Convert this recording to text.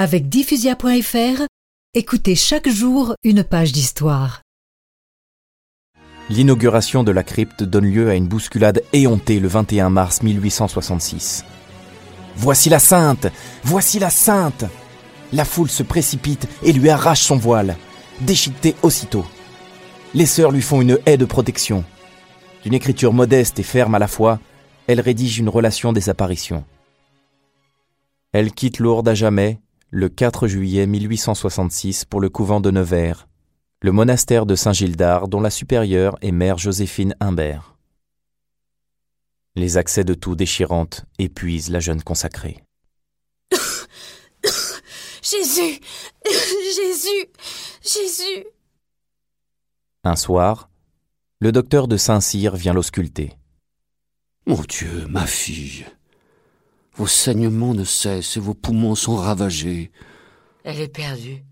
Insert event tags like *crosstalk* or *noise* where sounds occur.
Avec diffusia.fr, écoutez chaque jour une page d'histoire. L'inauguration de la crypte donne lieu à une bousculade éhontée le 21 mars 1866. Voici la sainte Voici la sainte La foule se précipite et lui arrache son voile, déchiqueté aussitôt. Les sœurs lui font une haie de protection. D'une écriture modeste et ferme à la fois, elle rédige une relation des apparitions. Elle quitte Lourdes à jamais le 4 juillet 1866 pour le couvent de Nevers, le monastère de Saint-Gildard dont la supérieure est mère Joséphine Imbert. Les accès de toux déchirantes épuisent la jeune consacrée. *coughs* Jésus *coughs* Jésus Jésus Un soir, le docteur de Saint-Cyr vient l'ausculter. Mon Dieu, ma fille, vos saignements ne cessent et vos poumons sont ravagés. Elle est perdue.